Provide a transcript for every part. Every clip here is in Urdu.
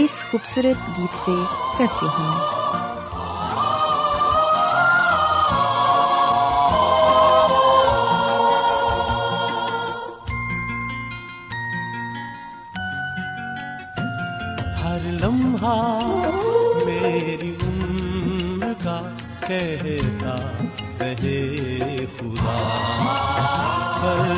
اس خوبصورت گیت سے کرتے ہیں۔ ہر لمحہ میری عمر کا کہتا رہے خدا۔ ہر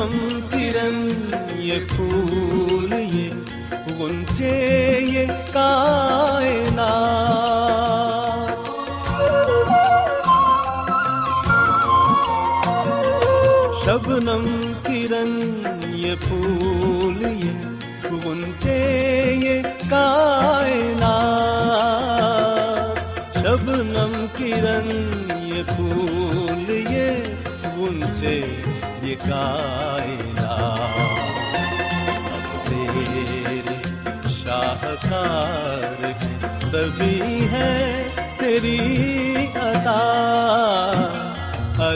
شبنم کرن یہ پھول یہ گنچے یہ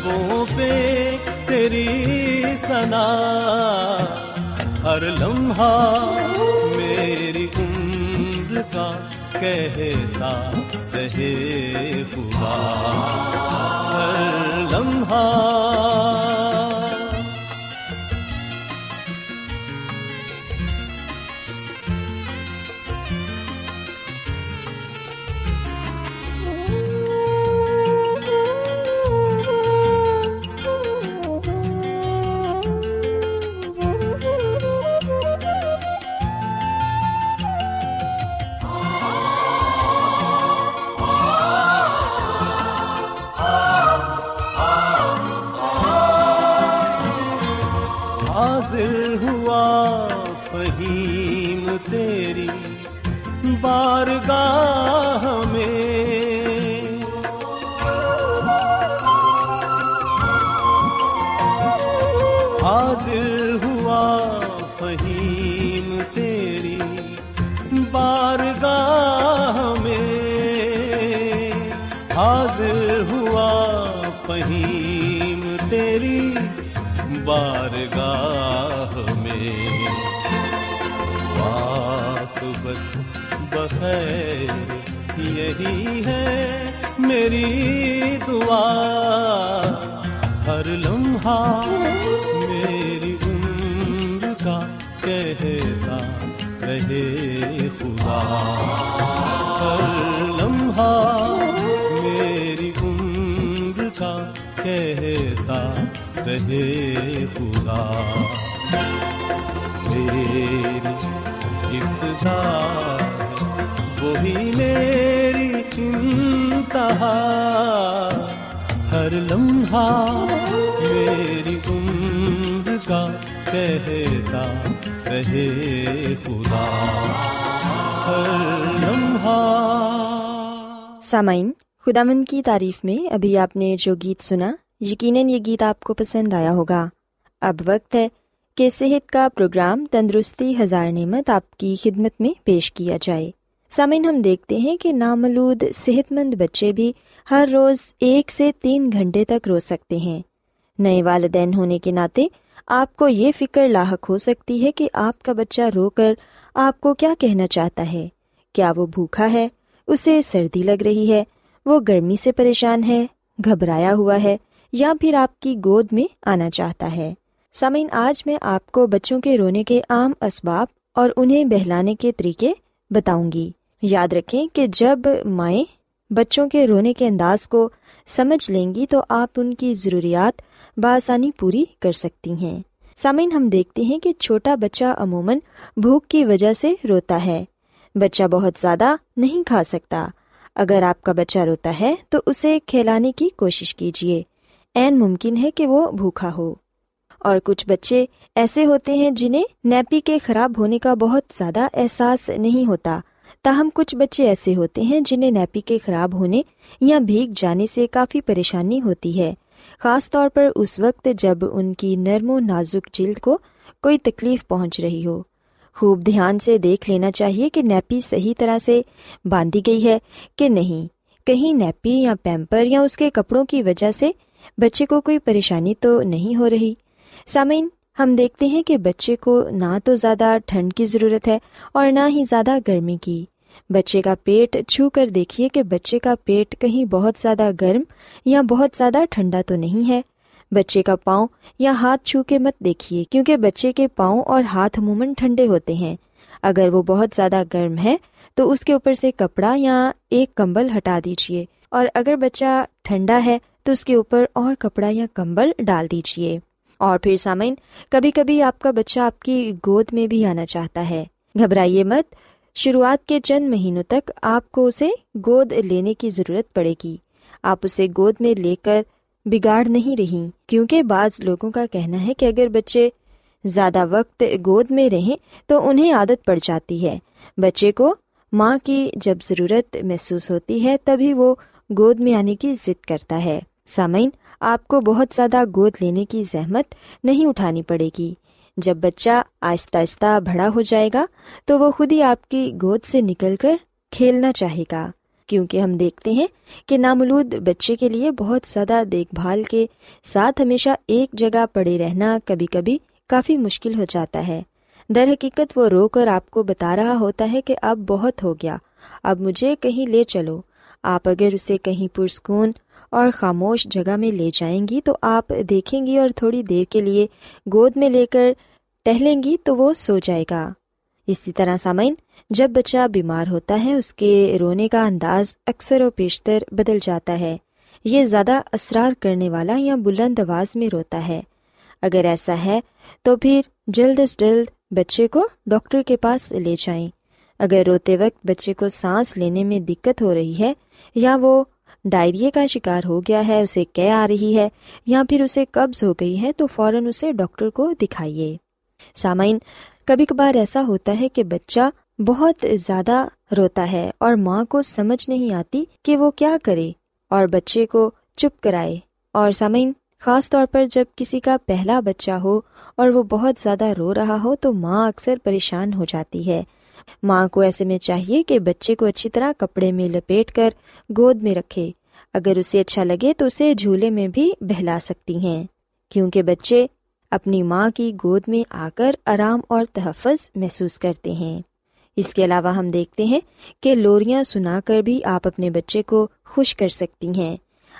لبوں پہ تیری سنا ہر لمحہ میری عمر کا کہتا رہے خدا۔ ہر لمحہ واقبت بخیر یہی ہے میری دعا۔ ہر لمحہ میری عمر کا کہتا رہے خدا۔ ہر لمحہ میری عمر کا کہتا رہے خدا۔ میری ابتدا وہی میری انتہا۔ ہر لمحہ میری عمر کا کہتا رہے خدا۔ ہر لمحہ۔ سامعین خدامند کی تعریف میں ابھی آپ نے جو گیت سنا، یقیناً یہ گیت آپ کو پسند آیا ہوگا۔ اب وقت ہے کہ صحت کا پروگرام تندرستی ہزار نعمت آپ کی خدمت میں پیش کیا جائے۔ سامعین، ہم دیکھتے ہیں کہ نامولود صحت مند بچے بھی ہر روز ایک سے تین گھنٹے تک رو سکتے ہیں۔ نئے والدین ہونے کے ناطے آپ کو یہ فکر لاحق ہو سکتی ہے کہ آپ کا بچہ رو کر آپ کو کیا کہنا چاہتا ہے۔ کیا وہ بھوکا ہے؟ اسے سردی لگ رہی ہے؟ وہ گرمی سے پریشان ہے؟ گھبرایا ہوا ہے؟ یا پھر آپ کی گود میں آنا چاہتا ہے؟ سامعین، آج میں آپ کو بچوں کے رونے کے عام اسباب اور انہیں بہلانے کے طریقے بتاؤں گی۔ یاد رکھیں کہ جب مائیں بچوں کے رونے کے انداز کو سمجھ لیں گی تو آپ ان کی ضروریات بآسانی پوری کر سکتی ہیں۔ سامعین، ہم دیکھتے ہیں کہ چھوٹا بچہ عموماً بھوک کی وجہ سے روتا ہے۔ بچہ بہت زیادہ نہیں کھا سکتا۔ اگر آپ کا بچہ روتا ہے تو اسے کھلانے کی کوشش کیجیے این ممکن ہے کہ وہ بھوکا ہو۔ اور کچھ بچے ایسے ہوتے ہیں جنہیں نیپی کے خراب ہونے کا بہت زیادہ احساس نہیں ہوتا۔ تاہم، کچھ بچے ایسے ہوتے ہیں جنہیں نیپی کے خراب ہونے یا بھیگ جانے سے کافی پریشانی ہوتی ہے۔ خاص طور پر اس وقت جب ان کی نرم و نازک جلد کو کوئی تکلیف پہنچ رہی ہو۔ خوب دھیان سے دیکھ لینا چاہیے کہ نیپی صحیح طرح سے باندھی گئی ہے کہ نہیں۔ کہیں نیپی یا پیمپر یا اس کے کپڑوں کی وجہ سے بچے کو کوئی پریشانی تو نہیں ہو رہی۔ سامعین، ہم دیکھتے ہیں کہ بچے کو نہ تو زیادہ ٹھنڈ کی ضرورت ہے اور نہ ہی زیادہ گرمی کی۔ بچے کا پیٹ چھو کر دیکھیے کہ بچے کا پیٹ کہیں بہت زیادہ گرم یا بہت زیادہ ٹھنڈا تو نہیں ہے۔ بچے کا پاؤں یا ہاتھ چھو کے مت دیکھیے کیونکہ بچے کے پاؤں اور ہاتھ عموماً ٹھنڈے ہوتے ہیں۔ اگر وہ بہت زیادہ گرم ہے تو اس کے اوپر سے کپڑا یا ایک کمبل ہٹا دیجیے اور اگر بچہ ٹھنڈا ہے تو اس کے اوپر اور کپڑا یا کمبل ڈال دیجیے اور پھر سامعین کبھی کبھی آپ کا بچہ آپ کی گود میں بھی آنا چاہتا ہے۔ گھبرائیے مت، شروعات کے چند مہینوں تک آپ کو اسے گود لینے کی ضرورت پڑے گی۔ آپ اسے گود میں لے کر بگاڑ نہیں رہی کیونکہ بعض لوگوں کا کہنا ہے کہ اگر بچے زیادہ وقت گود میں رہیں تو انہیں عادت پڑ جاتی ہے۔ بچے کو ماں کی جب ضرورت محسوس ہوتی ہے، تبھی وہ گود میں آنے کی ضد کرتا ہے۔ سامعین آپ کو بہت زیادہ گود لینے کی زحمت نہیں اٹھانی پڑے گی۔ جب بچہ آہستہ آہستہ بڑا ہو جائے گا، تو وہ خود ہی آپ کی گود سے نکل کر کھیلنا چاہے گا۔ کیونکہ ہم دیکھتے ہیں کہ نامولود بچے کے لیے بہت زیادہ دیکھ بھال کے ساتھ ہمیشہ ایک جگہ پڑے رہنا کبھی کبھی کافی مشکل ہو جاتا ہے۔ در حقیقت وہ رو کر آپ کو بتا رہا ہوتا ہے کہ اب بہت ہو گیا، اب مجھے کہیں لے چلو۔ آپ اگر اسے کہیں پرسکون اور خاموش جگہ میں لے جائیں گی تو آپ دیکھیں گی اور تھوڑی دیر کے لیے گود میں لے کر ٹہلیں گی تو وہ سو جائے گا۔ اسی طرح سامعین، جب بچہ بیمار ہوتا ہے، اس کے رونے کا انداز اکثر و بیشتر بدل جاتا ہے۔ یہ زیادہ اسرار کرنے والا یا بلند آواز میں روتا ہے۔ اگر ایسا ہے تو پھر جلد از جلد بچے کو ڈاکٹر کے پاس لے جائیں۔ اگر روتے وقت بچے کو سانس لینے میں دقت ہو رہی ہے یا وہ ڈائریا کا شکار ہو گیا ہے، اسے کہہ آ رہی ہے، یا پھر اسے قبض ہو گئی ہے، تو فوراً اسے ڈاکٹر کو دکھائیے۔ سامعین، کبھی کبھار ایسا ہوتا ہے کہ بچہ بہت زیادہ روتا ہے اور ماں کو سمجھ نہیں آتی کہ وہ کیا کرے اور بچے کو چپ کرائے۔ اور سامعین، خاص طور پر جب کسی کا پہلا بچہ ہو اور وہ بہت زیادہ رو رہا ہو، تو ماں اکثر پریشان ہو جاتی ہے۔ ماں کو ایسے میں چاہیے کہ بچے کو اچھی طرح کپڑے میں لپیٹ کر گود میں رکھے۔ اگر اسے اچھا لگے تو اسے جھولے میں بھی بہلا سکتی ہیں، کیونکہ بچے اپنی ماں کی گود میں آ کر آرام اور تحفظ محسوس کرتے ہیں۔ اس کے علاوہ ہم دیکھتے ہیں کہ لوریاں سنا کر بھی آپ اپنے بچے کو خوش کر سکتی ہیں۔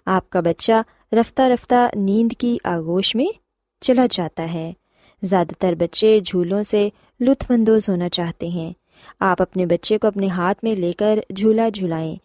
آپ کا بچہ رفتہ رفتہ نیند کی آگوش میں چلا جاتا ہے۔ زیادہ تر بچے جھولوں سے لطف اندوز ہونا چاہتے ہیں۔ آپ اپنے بچے کو اپنے ہاتھ میں لے کر جھولا جھلائیں۔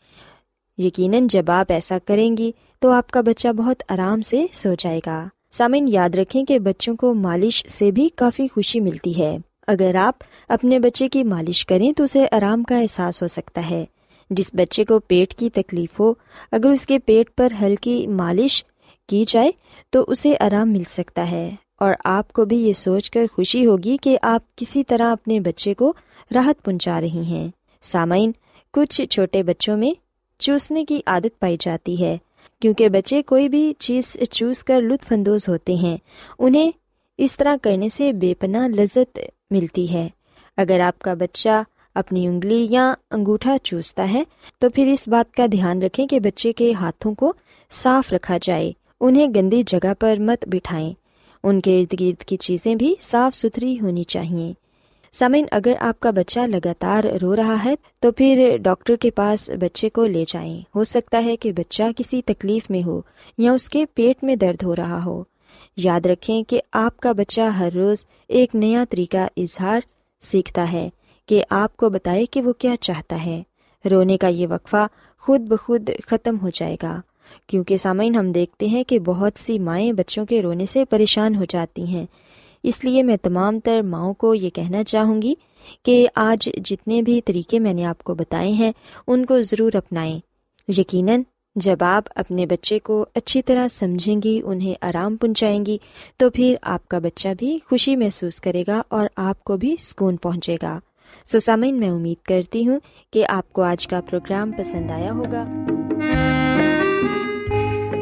یقیناً جب آپ ایسا کریں گی تو آپ کا بچہ بہت آرام سے سو جائے گا۔ سامن یاد رکھیں کہ بچوں کو مالش سے بھی کافی خوشی ملتی ہے۔ اگر آپ اپنے بچے کی مالش کریں تو اسے آرام کا احساس ہو سکتا ہے۔ جس بچے کو پیٹ کی تکلیف ہو، اگر اس کے پیٹ پر ہلکی مالش کی جائے تو اسے آرام مل سکتا ہے۔ اور آپ کو بھی یہ سوچ کر خوشی ہوگی کہ آپ کسی طرح اپنے بچے کو راحت پہنچا رہی ہیں۔ سامعین، کچھ چھوٹے بچوں میں چوسنے کی عادت پائی جاتی ہے، کیونکہ بچے کوئی بھی چیز چوس کر لطف اندوز ہوتے ہیں۔ انہیں اس طرح کرنے سے بے پناہ لذت ملتی ہے۔ اگر آپ کا بچہ اپنی انگلی یا انگوٹھا چوستا ہے، تو پھر اس بات کا دھیان رکھیں کہ بچے کے ہاتھوں کو صاف رکھا جائے۔ انہیں گندی جگہ پر مت بٹھائیں۔ ان کے ارد گرد کی چیزیں بھی صاف ستھری ہونی چاہیے سمن اگر آپ کا بچہ لگاتار رو رہا ہے، تو پھر ڈاکٹر کے پاس بچے کو لے جائیں۔ ہو سکتا ہے کہ بچہ کسی تکلیف میں ہو یا اس کے پیٹ میں درد ہو رہا ہو۔ یاد رکھیں کہ آپ کا بچہ ہر روز ایک نیا طریقہ اظہار سیکھتا ہے کہ آپ کو بتائے کہ وہ کیا چاہتا ہے۔ رونے کا یہ وقفہ خود بخود ختم ہو جائے گا۔ کیونکہ سامعین، ہم دیکھتے ہیں کہ بہت سی مائیں بچوں کے رونے سے پریشان ہو جاتی ہیں۔ اس لیے میں تمام تر ماؤں کو یہ کہنا چاہوں گی کہ آج جتنے بھی طریقے میں نے آپ کو بتائے ہیں، ان کو ضرور اپنائیں۔ یقیناً جب آپ اپنے بچے کو اچھی طرح سمجھیں گی، انہیں آرام پہنچائیں گی، تو پھر آپ کا بچہ بھی خوشی محسوس کرے گا اور آپ کو بھی سکون پہنچے گا۔ سو سامعین، میں امید کرتی ہوں کہ آپ کو آج کا پروگرام پسند آیا ہوگا۔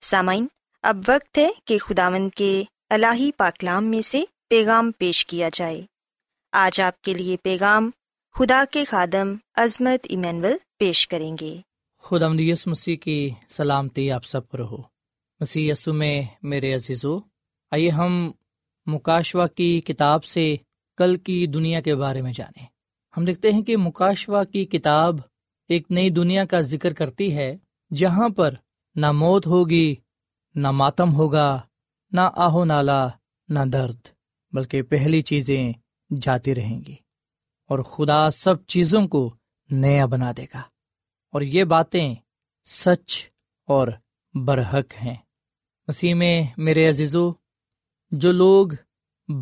سامعین، اب وقت ہے کہ خداوند کے الہی پاکلام میں سے پیغام پیش کیا جائے۔ آج آپ کے لیے پیغام خدا کے خادم عظمت ایمینول پیش کریں گے۔ خدا یس مسیح کی سلامتی آپ سب پر ہو۔ مسیح یسو میں میرے عزیزو، آئیے ہم مکاشوا کی کتاب سے کل کی دنیا کے بارے میں جانیں۔ ہم دیکھتے ہیں کہ مکاشوا کی کتاب ایک نئی دنیا کا ذکر کرتی ہے، جہاں پر نہ موت ہوگی، نہ ماتم ہوگا، نہ آہو نالا، نہ درد، بلکہ پہلی چیزیں جاتی رہیں گی۔ اور خدا سب چیزوں کو نیا بنا دے گا۔ اور یہ باتیں سچ اور برحق ہیں۔ مسیح میں میرے عزیزو، جو لوگ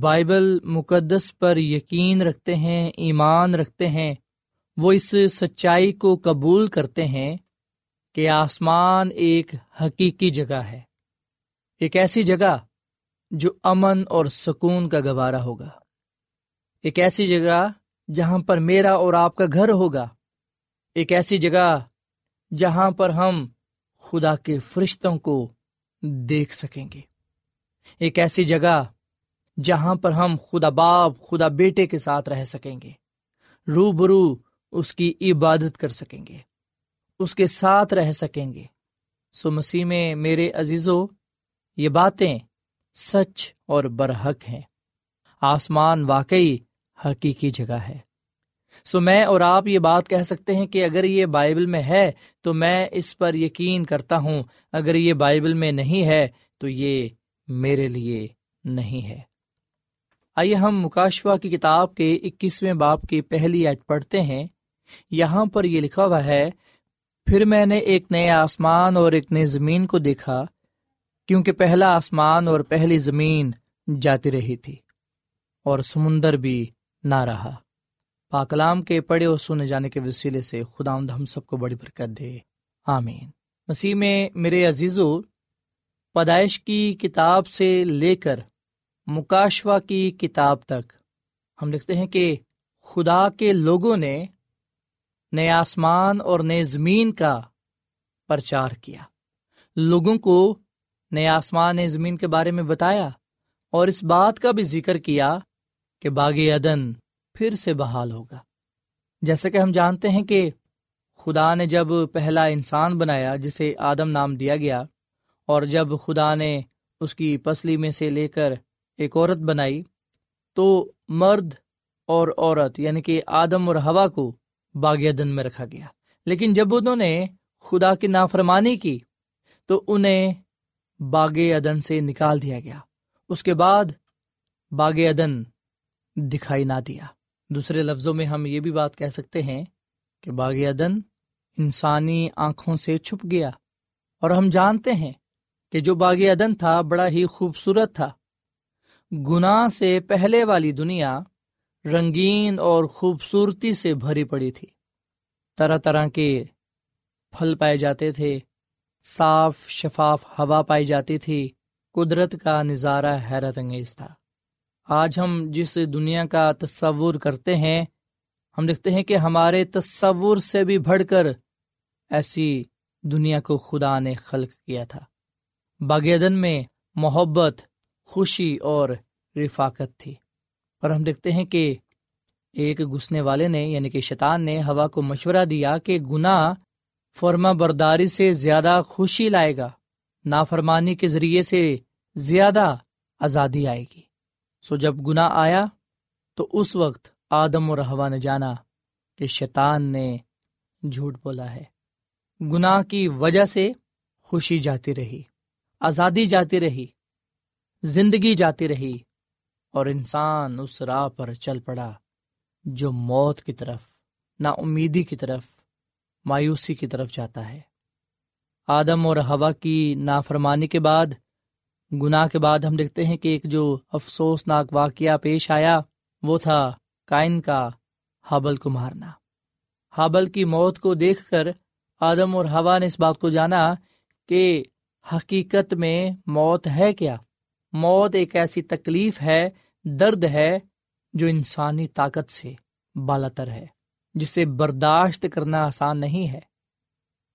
بائبل مقدس پر یقین رکھتے ہیں، ایمان رکھتے ہیں، وہ اس سچائی کو قبول کرتے ہیں۔ کہ آسمان ایک حقیقی جگہ ہے، ایک ایسی جگہ جو امن اور سکون کا گوارا ہوگا۔ ایک ایسی جگہ جہاں پر میرا اور آپ کا گھر ہوگا۔ ایک ایسی جگہ جہاں پر ہم خدا کے فرشتوں کو دیکھ سکیں گے۔ ایک ایسی جگہ جہاں پر ہم خدا باپ، خدا بیٹے کے ساتھ رہ سکیں گے۔ رو برو اس کی عبادت کر سکیں گے۔ اس کے ساتھ رہ سکیں گے۔ سو مسیح میں میرے عزیزو، یہ باتیں سچ اور برحق ہیں۔ آسمان واقعی حقیقی جگہ ہے۔ سو میں اور آپ یہ بات کہہ سکتے ہیں کہ اگر یہ بائبل میں ہے تو میں اس پر یقین کرتا ہوں، اگر یہ بائبل میں نہیں ہے تو یہ میرے لیے نہیں ہے۔ آئیے ہم مکاشوا کی کتاب کے اکیسویں باپ کی پہلی آج پڑھتے ہیں۔ یہاں پر یہ لکھا ہوا ہے پھر میں نے ایک نئے آسمان اور ایک نئے زمین کو دیکھا، کیونکہ پہلا آسمان اور پہلی زمین جاتی رہی تھی اور سمندر بھی نہ رہا۔ پاکلام کے پڑے اور سنے جانے کے وسیلے سے خدا ہم سب کو بڑی برکت دے۔ آمین۔ مسیح میں میرے عزیزو، پیدائش کی کتاب سے لے کر مکاشوا کی کتاب تک ہم لکھتے ہیں کہ خدا کے لوگوں نے نئے آسمان اور نئے زمین کا پرچار کیا۔ لوگوں کو نئے آسمان نئے زمین کے بارے میں بتایا اور اس بات کا بھی ذکر کیا کہ باغ عدن پھر سے بحال ہوگا۔ جیسے کہ ہم جانتے ہیں کہ خدا نے جب پہلا انسان بنایا جسے آدم نام دیا گیا اور جب خدا نے اس کی پسلی میں سے لے کر ایک عورت بنائی تو مرد اور عورت یعنی کہ آدم اور ہوا کو باغ عدن میں رکھا گیا۔ لیکن جب انہوں نے خدا کی نافرمانی کی، تو انہیں باغ عدن سے نکال دیا گیا۔ اس کے بعد باغ عدن دکھائی نہ دیا۔ دوسرے لفظوں میں ہم یہ بھی بات کہہ سکتے ہیں کہ باغ عدن انسانی آنکھوں سے چھپ گیا۔ اور ہم جانتے ہیں کہ جو باغ عدن تھا، بڑا ہی خوبصورت تھا۔ گناہ سے پہلے والی دنیا رنگین اور خوبصورتی سے بھری پڑی تھی۔ طرح طرح کے پھل پائے جاتے تھے، صاف، شفاف ہوا پائی جاتی تھی، قدرت کا نظارہ حیرت انگیز تھا۔ آج ہم جس دنیا کا تصور کرتے ہیں، ہم دیکھتے ہیں کہ ہمارے تصور سے بھی بڑھ کر ایسی دنیا کو خدا نے خلق کیا تھا۔ باغیدن میں محبت، خوشی اور رفاقت تھی۔ اور ہم دیکھتے ہیں کہ ایک گھسنے والے نے یعنی کہ شیطان نے ہوا کو مشورہ دیا کہ گناہ فرما برداری سے زیادہ خوشی لائے گا، نافرمانی کے ذریعے سے زیادہ آزادی آئے گی۔ سو جب گناہ آیا تو اس وقت آدم اور ہوا نے جانا کہ شیطان نے جھوٹ بولا ہے۔ گناہ کی وجہ سے خوشی جاتی رہی، آزادی جاتی رہی، زندگی جاتی رہی۔ اور انسان اس راہ پر چل پڑا جو موت کی طرف نا امیدی کی طرف، مایوسی کی طرف جاتا ہے۔ آدم اور ہوا کی نافرمانی کے بعد، گناہ کے بعد ہم دیکھتے ہیں کہ ایک جو افسوسناک واقعہ پیش آیا وہ تھا کائن کا حابل کو مارنا۔ حابل کی موت کو دیکھ کر آدم اور ہوا نے اس بات کو جانا کہ حقیقت میں موت ہے کیا؟ موت ایک ایسی تکلیف ہے درد ہے جو انسانی طاقت سے بالا تر ہے، جسے برداشت کرنا آسان نہیں ہے۔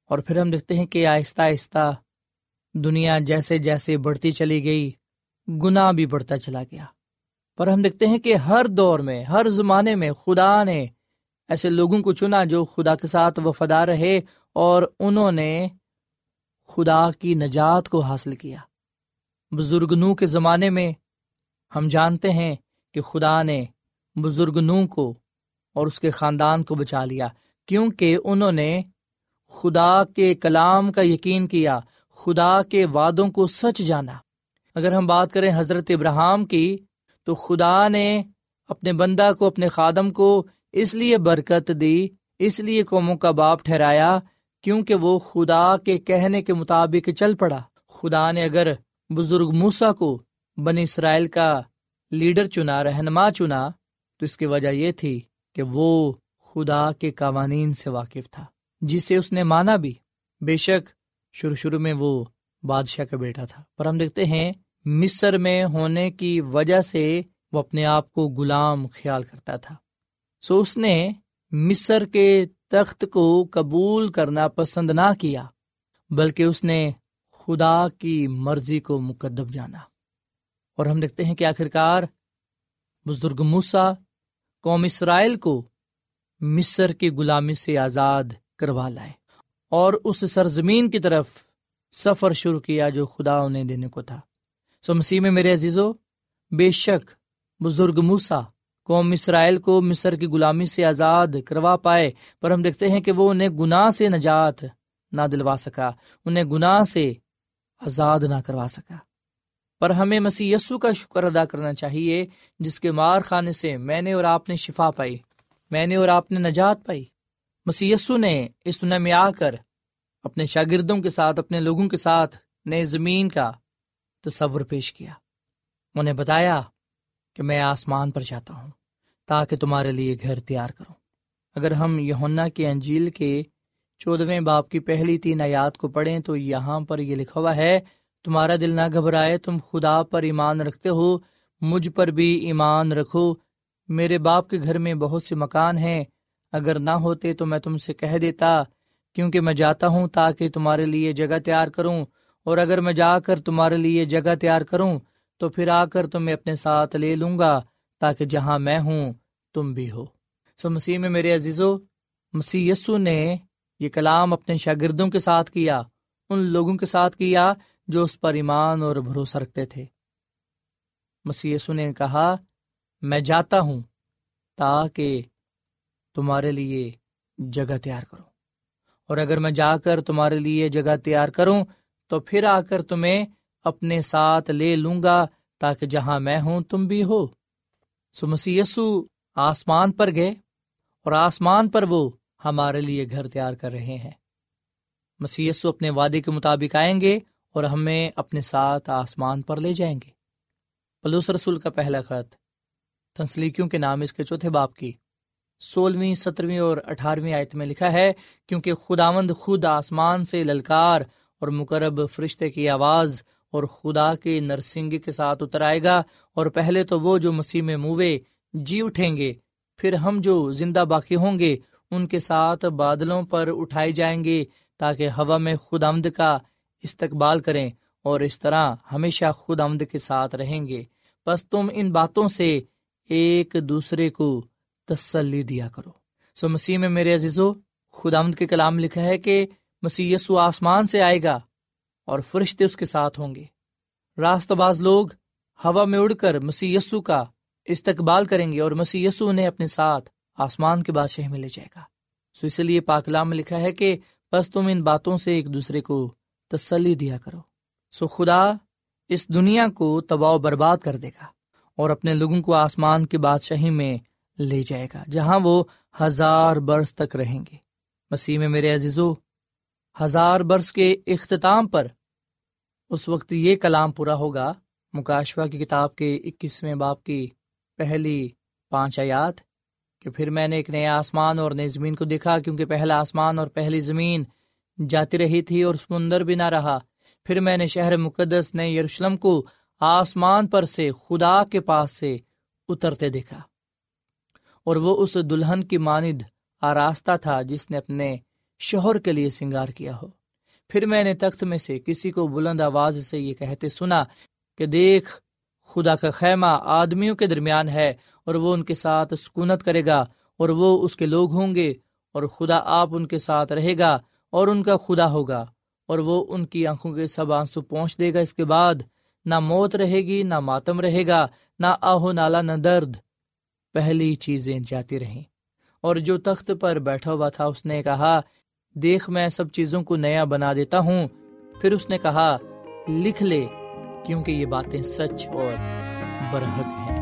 اور پھر ہم دیکھتے ہیں کہ آہستہ آہستہ دنیا جیسے جیسے بڑھتی چلی گئی، گناہ بھی بڑھتا چلا گیا۔ پر ہم دیکھتے ہیں کہ ہر دور میں، ہر زمانے میں خدا نے ایسے لوگوں کو چنا جو خدا کے ساتھ وفادار رہے اور انہوں نے خدا کی نجات کو حاصل کیا۔ بزرگ نو کے زمانے میں ہم جانتے ہیں کہ خدا نے بزرگ نو کو اور اس کے خاندان کو بچا لیا، کیونکہ انہوں نے خدا کے کلام کا یقین کیا، خدا کے وعدوں کو سچ جانا۔ اگر ہم بات کریں حضرت ابراہم کی، تو خدا نے اپنے بندہ کو، اپنے خادم کو اس لیے برکت دی، اس لیے قوموں کا باپ ٹھہرایا، کیونکہ وہ خدا کے کہنے کے مطابق چل پڑا۔ خدا نے اگر بزرگ موسا کو بنی اسرائیل کا لیڈر چنا، رہنما چنا، تو اس کی وجہ یہ تھی کہ وہ خدا کے قوانین سے واقف تھا، جسے اس نے مانا بھی۔ بے شک شروع شروع میں وہ بادشاہ کا بیٹا تھا۔ پر ہم دیکھتے ہیں، مصر میں ہونے کی وجہ سے وہ اپنے آپ کو غلام خیال کرتا تھا۔ سو اس نے مصر کے تخت کو قبول کرنا پسند نہ کیا، بلکہ اس نے خدا کی مرضی کو مقدب جانا۔ اور ہم دیکھتے ہیں کہ آخرکار بزرگ موسا قوم اسرائیل کو مصر کی غلامی سے آزاد کروا لائے اور اس سرزمین کی طرف سفر شروع کیا جو خدا انہیں دینے کو تھا۔ سو مسیح میں میرے عزیزو، بے شک بزرگ موسا قوم اسرائیل کو مصر کی غلامی سے آزاد کروا پائے، پر ہم دیکھتے ہیں کہ وہ انہیں گناہ سے نجات نہ دلوا سکا، انہیں گناہ سے آزاد نہ کروا سکا۔ پر ہمیں مسیح یسو کا شکر ادا کرنا چاہیے، جس کے مار خانے سے میں نے اور آپ نے شفا پائی، میں نے اور آپ نے نجات پائی۔ مسی نے اس دنیا میں آ کر اپنے شاگردوں کے ساتھ، اپنے لوگوں کے ساتھ نئے زمین کا تصور پیش کیا۔ انہیں بتایا کہ میں آسمان پر جاتا ہوں تاکہ تمہارے لیے گھر تیار کروں۔ اگر ہم یونا کے انجیل کے چودھویں باپ کی پہلی تین آیات کو پڑھیں تو یہاں پر یہ لکھا ہوا ہے تمہارا دل نہ گھبرائے، تم خدا پر ایمان رکھتے ہو، مجھ پر بھی ایمان رکھو۔ میرے باپ کے گھر میں بہت سے مکان ہیں، اگر نہ ہوتے تو میں تم سے کہہ دیتا، کیونکہ میں جاتا ہوں تاکہ تمہارے لیے جگہ تیار کروں۔ اور اگر میں جا کر تمہارے لیے جگہ تیار کروں، تو پھر آ کر تمہیں اپنے ساتھ لے لوں گا، تاکہ جہاں میں ہوں، تم بھی ہو۔ سو مسیح میں میرے عزیزو، مسیح یسو نے یہ کلام اپنے شاگردوں کے ساتھ کیا، ان لوگوں کے ساتھ کیا جو اس پر ایمان اور بھروسہ رکھتے تھے۔ مسی نے کہا، میں جاتا ہوں تاکہ تمہارے لیے جگہ تیار کروں۔ اور اگر میں جا کر تمہارے لیے جگہ تیار کروں، تو پھر آ کر تمہیں اپنے ساتھ لے لوں گا تاکہ جہاں میں ہوں، تم بھی ہو۔ سو مسیسو آسمان پر گئے اور آسمان پر وہ ہمارے لیے گھر تیار کر رہے ہیں۔ مسیسو اپنے وعدے کے مطابق آئیں گے اور ہمیں اپنے ساتھ آسمان پر لے جائیں گے۔ پلوس رسول کا پہلا خط، تنسلیکیوں کے نام اس کے چوتھے باپ کی۔ سولہویں، سترویں اور اٹھارہویں آیت میں لکھا ہے، کیونکہ خداوند خود آسمان سے للکار اور مقرب فرشتے کی آواز اور خدا کے نرسنگ کے ساتھ اتر آئے گا، اور پہلے تو وہ جو مسیح میں موے جی اٹھیں گے۔ پھر ہم جو زندہ باقی ہوں گے، ان کے ساتھ بادلوں پر اٹھائے جائیں گے تاکہ ہوا میں خود آمد کا استقبال کریں اور اس طرح ہمیشہ خود آمد کے ساتھ رہیں گے۔ بس تم ان باتوں سے ایک دوسرے کو تسلی دیا کرو۔ سو مسیح میں میرے عزیزو، خود آمد کے کلام لکھا ہے کہ مسیح یسو آسمان سے آئے گا اور فرشتے اس کے ساتھ ہوں گے۔ راست باز لوگ ہوا میں اڑ کر مسی کا استقبال کریں گے اور مسی نے اپنے ساتھ آسمان کے بادشاہ میں لے جائے گا۔ سو اس لیے پاکلام میں لکھا ہے کہ بس تم ان باتوں سے ایک دوسرے کو تسلی دیا کرو۔ سو خدا اس دنیا کو تباہ و برباد کر دے گا اور اپنے لوگوں کو آسمان کی بادشاہی میں لے جائے گا، جہاں وہ ہزار برس تک رہیں گے۔ مسیح میں میرے عزیزو، ہزار برس کے اختتام پر اس وقت یہ کلام پورا ہوگا۔ مکاشوا کی کتاب کے اکیسویں باپ کی پہلی پانچ آیات کہ پھر میں نے ایک نیا آسمان اور نئی زمین کو دیکھا، کیونکہ پہلا آسمان اور پہلی زمین جاتی رہی تھی اور سمندر بھی نہ رہا۔ پھر میں نے شہر مقدس نے یروشلم کو آسمان پر سے خدا کے پاس سے اترتے دیکھا۔ اور وہ اس دلہن کی ماند آراستہ تھا جس نے اپنے شوہر کے لیے سنگار کیا ہو۔ پھر میں نے تخت میں سے کسی کو بلند آواز سے یہ کہتے سنا کہ دیکھ، خدا کا خیمہ آدمیوں کے درمیان ہے اور وہ ان کے ساتھ سکونت کرے گا اور وہ اس کے لوگ ہوں گے اور خدا آپ ان کے ساتھ رہے گا۔ اور ان کا خدا ہوگا، اور وہ ان کی آنکھوں کے سب آنسو پہنچ دے گا۔ اس کے بعد نہ موت رہے گی، نہ ماتم رہے گا، نہ آہو نالا، نہ درد۔ پہلی چیزیں جاتی رہیں۔ اور جو تخت پر بیٹھا ہوا تھا، اس نے کہا، دیکھ میں سب چیزوں کو نیا بنا دیتا ہوں۔ پھر اس نے کہا، لکھ لے، کیونکہ یہ باتیں سچ اور برحق ہیں۔